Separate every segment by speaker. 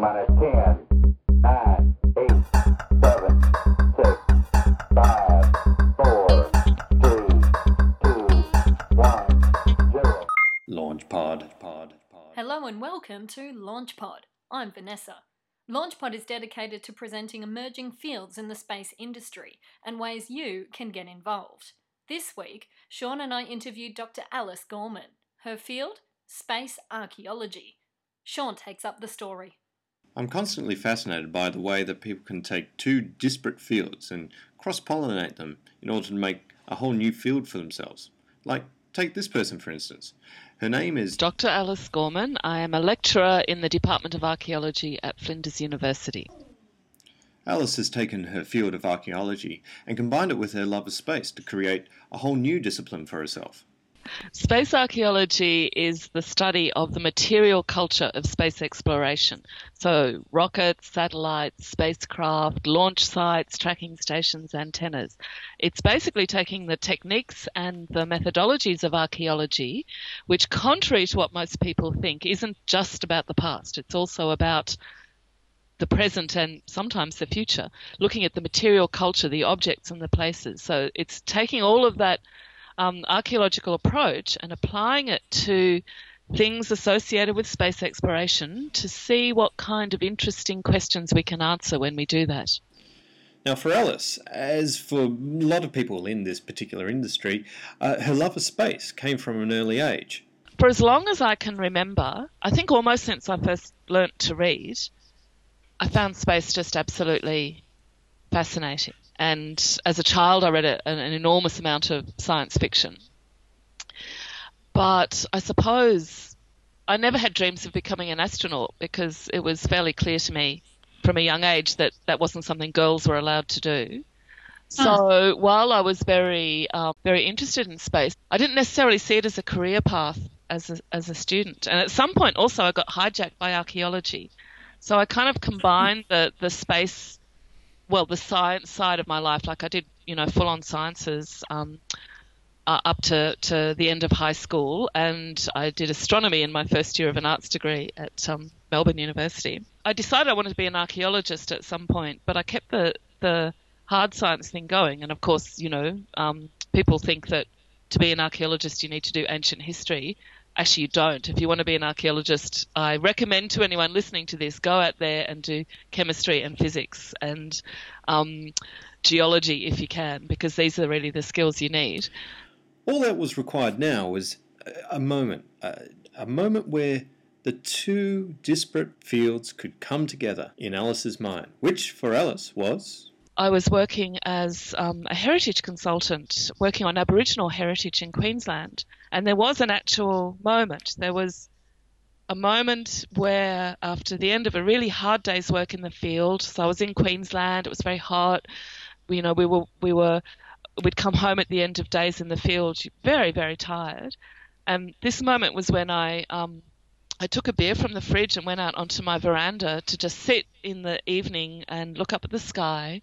Speaker 1: minus 10, 9, 8, 7, 6, 5, 4, 3, 2, 1, 0.
Speaker 2: Launch pod. Pod. Pod.
Speaker 3: Hello and welcome to LaunchPod. I'm Vanessa. LaunchPod is dedicated to presenting emerging fields in the space industry and ways you can get involved. This week, Sean and I interviewed Dr. Alice Gorman. Her field? Space archaeology. Sean takes up the story.
Speaker 2: I'm constantly fascinated by the way that people can take two disparate fields and cross pollinate them in order to make a whole new field for themselves. Like, take this person for instance. Her name is
Speaker 4: Dr. Alice Gorman. I am a lecturer in the Department of Archaeology at Flinders University.
Speaker 2: Alice has taken her field of archaeology and combined it with her love of space to create a whole new discipline for herself.
Speaker 4: Space archaeology is the study of the material culture of space exploration. So, rockets, satellites, spacecraft, launch sites, tracking stations, antennas. It's basically taking the techniques and the methodologies of archaeology, which, contrary to what most people think, isn't just about the past, it's also about the present and sometimes the future, looking at the material culture, the objects and the places. So, it's taking all of that um, archaeological approach and applying it to things associated with space exploration to see what kind of interesting questions we can answer when we do that.
Speaker 2: Now, for Alice, as for a lot of people in this particular industry, uh, her love of space came from an early age.
Speaker 4: For as long as I can remember, I think almost since I first learnt to read, I found space just absolutely fascinating. And as a child, I read a, an, an enormous amount of science fiction. But I suppose I never had dreams of becoming an astronaut because it was fairly clear to me from a young age that that wasn't something girls were allowed to do. So while I was very, uh, very interested in space, I didn't necessarily see it as a career path as a, as a student. And at some point, also, I got hijacked by archaeology. So I kind of combined the, the space, well, the science side of my life. Like I did, you know, full on sciences um, uh, up to, to the end of high school. And I did astronomy in my first year of an arts degree at um, Melbourne University. I decided I wanted to be an archaeologist at some point, but I kept the, the hard science thing going. And of course, you know, um, people think that to be an archaeologist, you need to do ancient history. Actually, you don't. If you want to be an archaeologist, I recommend to anyone listening to this go out there and do chemistry and physics and um, geology if you can, because these are really the skills you need.
Speaker 2: All that was required now was a- moment, a, a moment where the two disparate fields could come together in Alice's mind, which for Alice was
Speaker 4: I was working as um, a heritage consultant, working on Aboriginal heritage in Queensland, and there was an actual moment. There was a moment where, after the end of a really hard day's work in the field, so I was in Queensland. It was very hot. You know, we were we were we'd come home at the end of days in the field, very very tired. And this moment was when I um, I took a beer from the fridge and went out onto my veranda to just sit in the evening and look up at the sky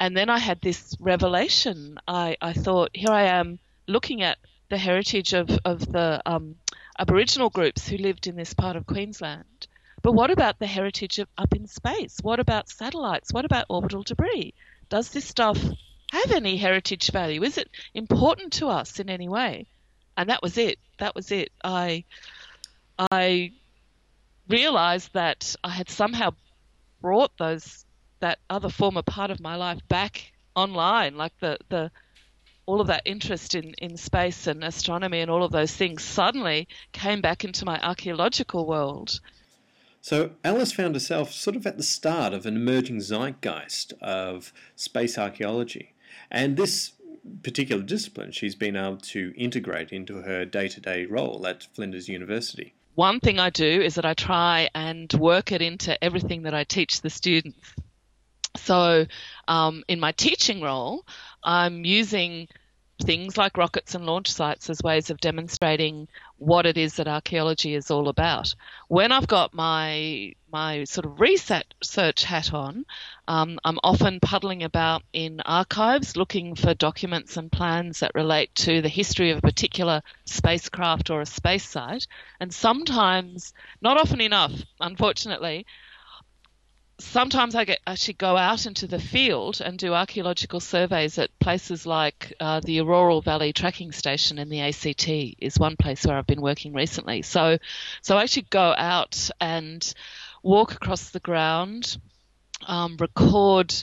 Speaker 4: and then I had this revelation. I, I thought, here I am looking at the heritage of, of the um, Aboriginal groups who lived in this part of Queensland. But what about the heritage of up in space? What about satellites? What about orbital debris? Does this stuff have any heritage value? Is it important to us in any way? And that was it. That was it. I I realized that I had somehow brought those that other former part of my life back online, like the the all of that interest in, in space and astronomy and all of those things suddenly came back into my archaeological world.
Speaker 2: So Alice found herself sort of at the start of an emerging zeitgeist of space archaeology. And this particular discipline she's been able to integrate into her day to day role at Flinders University.
Speaker 4: One thing I do is that I try and work it into everything that I teach the students. So, um, in my teaching role, I'm using things like rockets and launch sites as ways of demonstrating what it is that archaeology is all about. When I've got my my sort of research hat on, um, I'm often puddling about in archives looking for documents and plans that relate to the history of a particular spacecraft or a space site. And sometimes, not often enough, unfortunately, sometimes I get actually go out into the field and do archaeological surveys at places like uh, the Orroral Valley Tracking Station in the ACT is one place where I've been working recently. So, so I actually go out and walk across the ground, um, record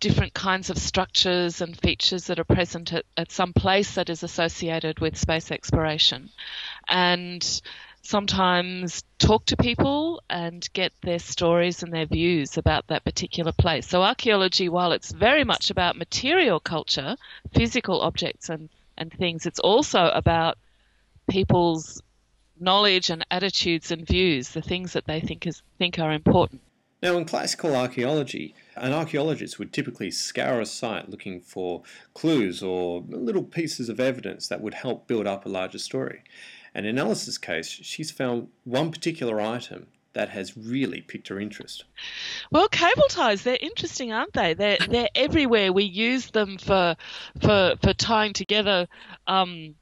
Speaker 4: different kinds of structures and features that are present at, at some place that is associated with space exploration, and sometimes talk to people and get their stories and their views about that particular place. So, archaeology, while it's very much about material culture, physical objects and, and things, it's also about people's knowledge and attitudes and views, the things that they think is think are important.
Speaker 2: Now, in classical archaeology, an archaeologist would typically scour a site looking for clues or little pieces of evidence that would help build up a larger story. And in Alice's case, she's found one particular item that has really piqued her interest.
Speaker 4: Well, cable ties, they're interesting, aren't they? They're, they're everywhere. We use them for, for, for tying together um,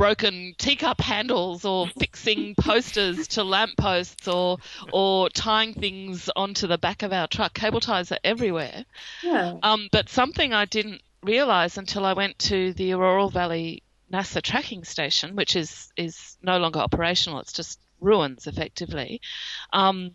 Speaker 4: broken teacup handles or fixing posters to lampposts or or tying things onto the back of our truck. Cable ties are everywhere.
Speaker 5: Yeah.
Speaker 4: Um, but something I didn't realize until I went to the Orroral Valley NASA tracking station, which is is no longer operational. It's just ruins effectively. Um,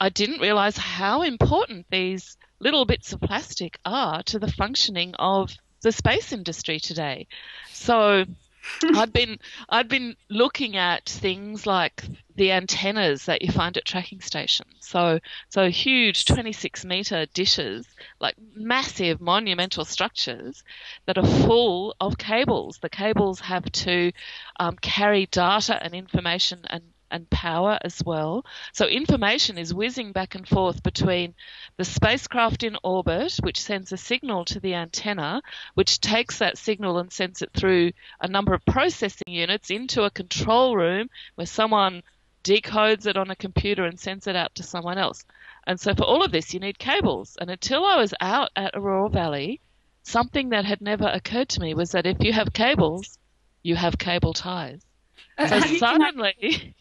Speaker 4: I didn't realize how important these little bits of plastic are to the functioning of the space industry today. So I'd been I'd been looking at things like the antennas that you find at tracking stations. So so huge 26 meter dishes, like massive monumental structures that are full of cables. The cables have to um, carry data and information and and power as well. So information is whizzing back and forth between the spacecraft in orbit, which sends a signal to the antenna, which takes that signal and sends it through a number of processing units into a control room where someone decodes it on a computer and sends it out to someone else. And so for all of this, you need cables. And until I was out at Orroral Valley, something that had never occurred to me was that if you have cables, you have cable ties. So
Speaker 5: Have
Speaker 4: suddenly,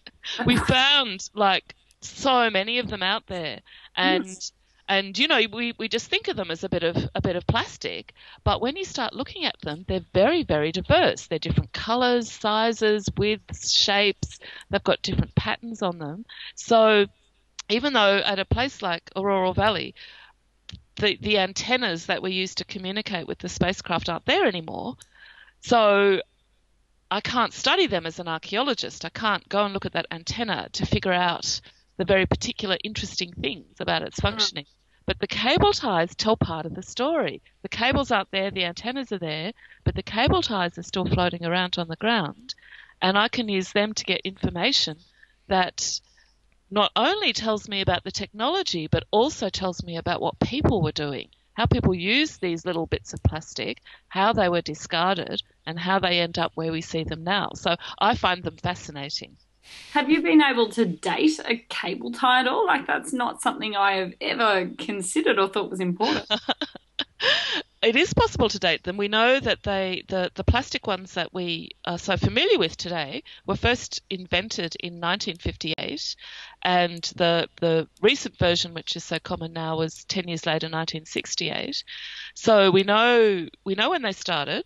Speaker 4: we found like so many of them out there, and
Speaker 5: Yes.
Speaker 4: and you know we, we just think of them as a bit of a bit of plastic, but when you start looking at them, they're very very diverse. They're different colors, sizes, widths, shapes. They've got different patterns on them. So even though at a place like Orroral Valley, the the antennas that we use to communicate with the spacecraft aren't there anymore. So I can't study them as an archaeologist. I can't go and look at that antenna to figure out the very particular interesting things about its mm. functioning. But the cable ties tell part of the story. The cables aren't there, the antennas are there, but the cable ties are still floating around on the ground. And I can use them to get information that not only tells me about the technology, but also tells me about what people were doing, how people use these little bits of plastic, how they were discarded, and how they end up where we see them now. So I find them fascinating.
Speaker 5: Have you been able to date a cable tie at all? Like that's not something I have ever considered or thought was important.
Speaker 4: It is possible to date them. We know that they the, the plastic ones that we are so familiar with today were first invented in 1958, and the the recent version, which is so common now, was 10 years later, 1968. So we know we know when they started.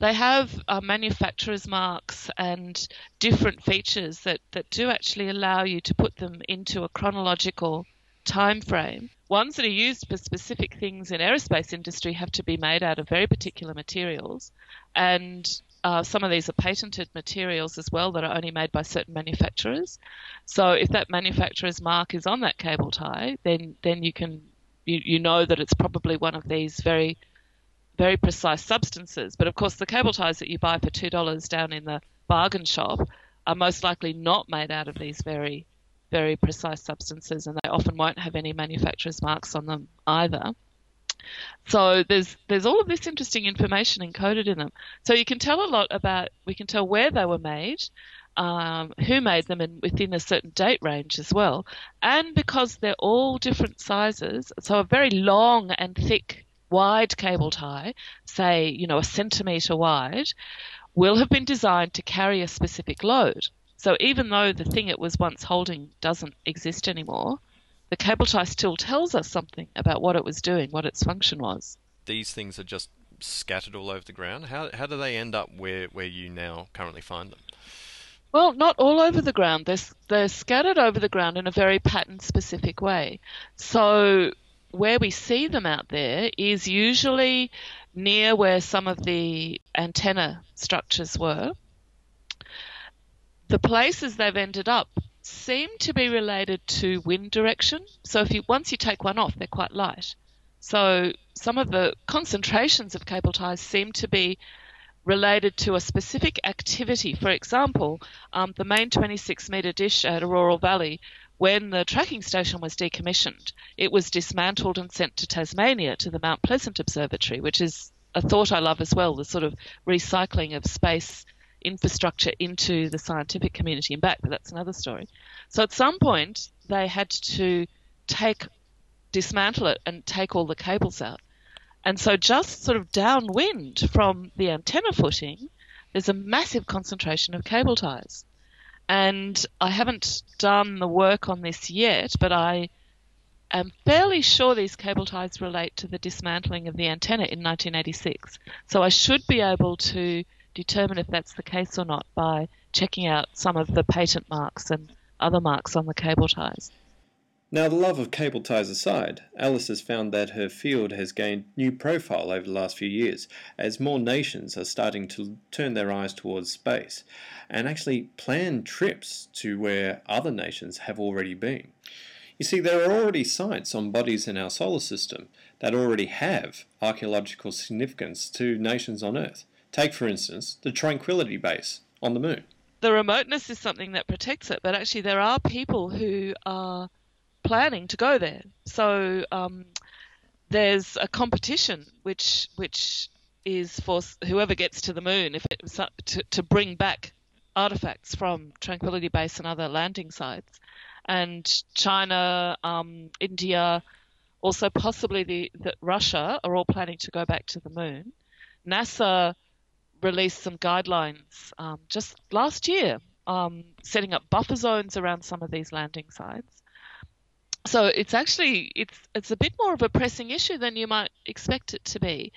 Speaker 4: They have uh, manufacturer's marks and different features that, that do actually allow you to put them into a chronological time frame. Ones that are used for specific things in aerospace industry have to be made out of very particular materials, and uh, some of these are patented materials as well that are only made by certain manufacturers. So if that manufacturer's mark is on that cable tie, then then you can you, you know that it's probably one of these very very precise substances. But of course, the cable ties that you buy for two dollars down in the bargain shop are most likely not made out of these very very precise substances, and they often won't have any manufacturer's marks on them either. So there's there's all of this interesting information encoded in them. So you can tell a lot about. We can tell where they were made, um, who made them, and within a certain date range as well. And because they're all different sizes, so a very long and thick, wide cable tie, say you know a centimetre wide, will have been designed to carry a specific load. So even though the thing it was once holding doesn't exist anymore, the cable tie still tells us something about what it was doing, what its function was.
Speaker 6: These things are just scattered all over the ground. How how do they end up where where you now currently find them?
Speaker 4: Well, not all over the ground. They're, they're scattered over the ground in a very pattern specific way. So, where we see them out there is usually near where some of the antenna structures were. The places they've ended up seem to be related to wind direction. So if you once you take one off, they're quite light. So some of the concentrations of cable ties seem to be related to a specific activity. For example, um, the main 26 metre dish at Orroral Valley, when the tracking station was decommissioned, it was dismantled and sent to Tasmania to the Mount Pleasant Observatory, which is a thought I love as well the sort of recycling of space infrastructure into the scientific community and back, but that's another story. So at some point, they had to take, dismantle it and take all the cables out. And so just sort of downwind from the antenna footing, there's a massive concentration of cable ties. And I haven't done the work on this yet, but I am fairly sure these cable ties relate to the dismantling of the antenna in 1986. So I should be able to determine if that's the case or not by checking out some of the patent marks and other marks on the cable ties.
Speaker 2: Now, the love of cable ties aside, Alice has found that her field has gained new profile over the last few years as more nations are starting to turn their eyes towards space and actually plan trips to where other nations have already been. You see, there are already sites on bodies in our solar system that already have archaeological significance to nations on Earth. Take, for instance, the Tranquility Base on the moon.
Speaker 4: The remoteness is something that protects it, but actually, there are people who are planning to go there. So um, there's a competition which which is for whoever gets to the moon if it, to, to bring back artifacts from Tranquility Base and other landing sites. And China, um, India, also possibly the, the Russia are all planning to go back to the moon. NASA released some guidelines um, just last year, um, setting up buffer zones around some of these landing sites. So it's actually it's it's a bit more of a pressing issue than you might expect it to be,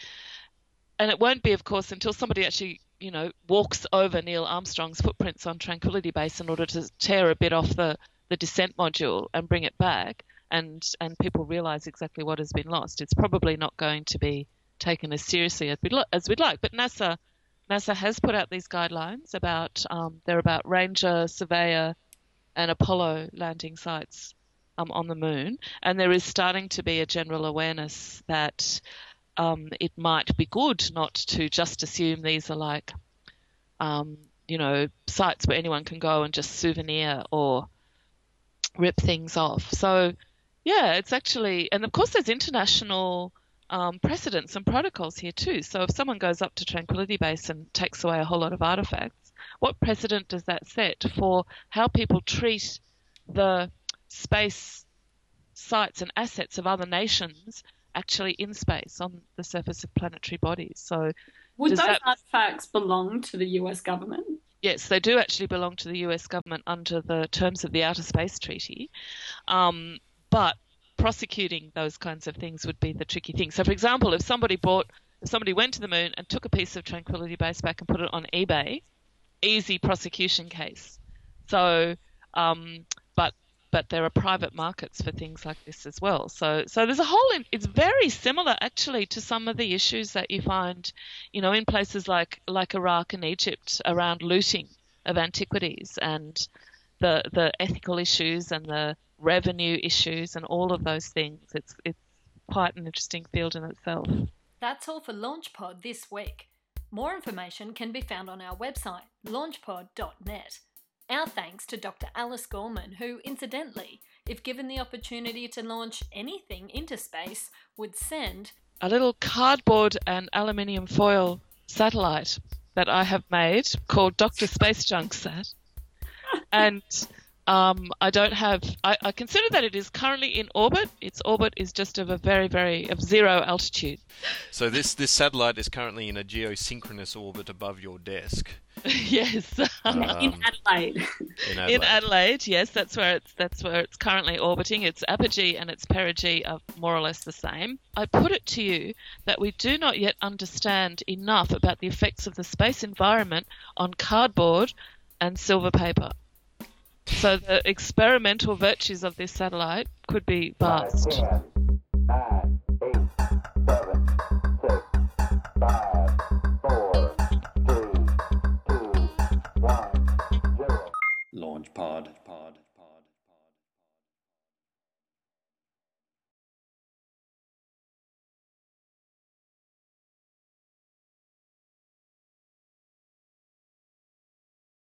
Speaker 4: and it won't be, of course, until somebody actually you know walks over Neil Armstrong's footprints on Tranquility Base in order to tear a bit off the the descent module and bring it back, and and people realise exactly what has been lost. It's probably not going to be taken as seriously as we'd, as we'd like, but NASA NASA has put out these guidelines about um, they're about Ranger, Surveyor, and Apollo landing sites um, on the moon, and there is starting to be a general awareness that um, it might be good not to just assume these are like, um, you know, sites where anyone can go and just souvenir or rip things off. So, yeah, it's actually, and of course, there's international um, precedents and protocols here too. So if someone goes up to Tranquility Base and takes away a whole lot of artifacts, what precedent does that set for how people treat the space sites and assets of other nations actually in space on the surface of planetary bodies? So
Speaker 5: would those
Speaker 4: that...
Speaker 5: artifacts belong to the US government?
Speaker 4: Yes, they do actually belong to the US government under the terms of the Outer Space Treaty. Um, but prosecuting those kinds of things would be the tricky thing. So, for example, if somebody bought, if somebody went to the moon and took a piece of Tranquility Base back and put it on eBay, easy prosecution case. So, um, but but there are private markets for things like this as well. So so there's a whole. It's very similar actually to some of the issues that you find, you know, in places like like Iraq and Egypt around looting of antiquities and the the ethical issues and the revenue issues and all of those things. It's it's quite an interesting field in itself.
Speaker 3: That's all for LaunchPod this week. More information can be found on our website, launchpod.net. Our thanks to Dr. Alice Gorman, who, incidentally, if given the opportunity to launch anything into space, would send
Speaker 4: a little cardboard and aluminium foil satellite that I have made called Dr. Space Junk Sat. And um, I don't have. I, I, consider that it is currently in orbit. Its orbit is just of a very, very of zero altitude.
Speaker 6: So this this satellite is currently in a geosynchronous orbit above your desk.
Speaker 4: yes.
Speaker 5: in
Speaker 6: Um,
Speaker 5: Adelaide.
Speaker 6: in Adelaide.
Speaker 4: In Adelaide, yes, that's where it's that's where it's currently orbiting. Its apogee and its perigee are more or less the same. I put it to you that we do not yet understand enough about the effects of the space environment on cardboard and silver paper. So the experimental virtues of this satellite could be vast.
Speaker 1: nine, ah,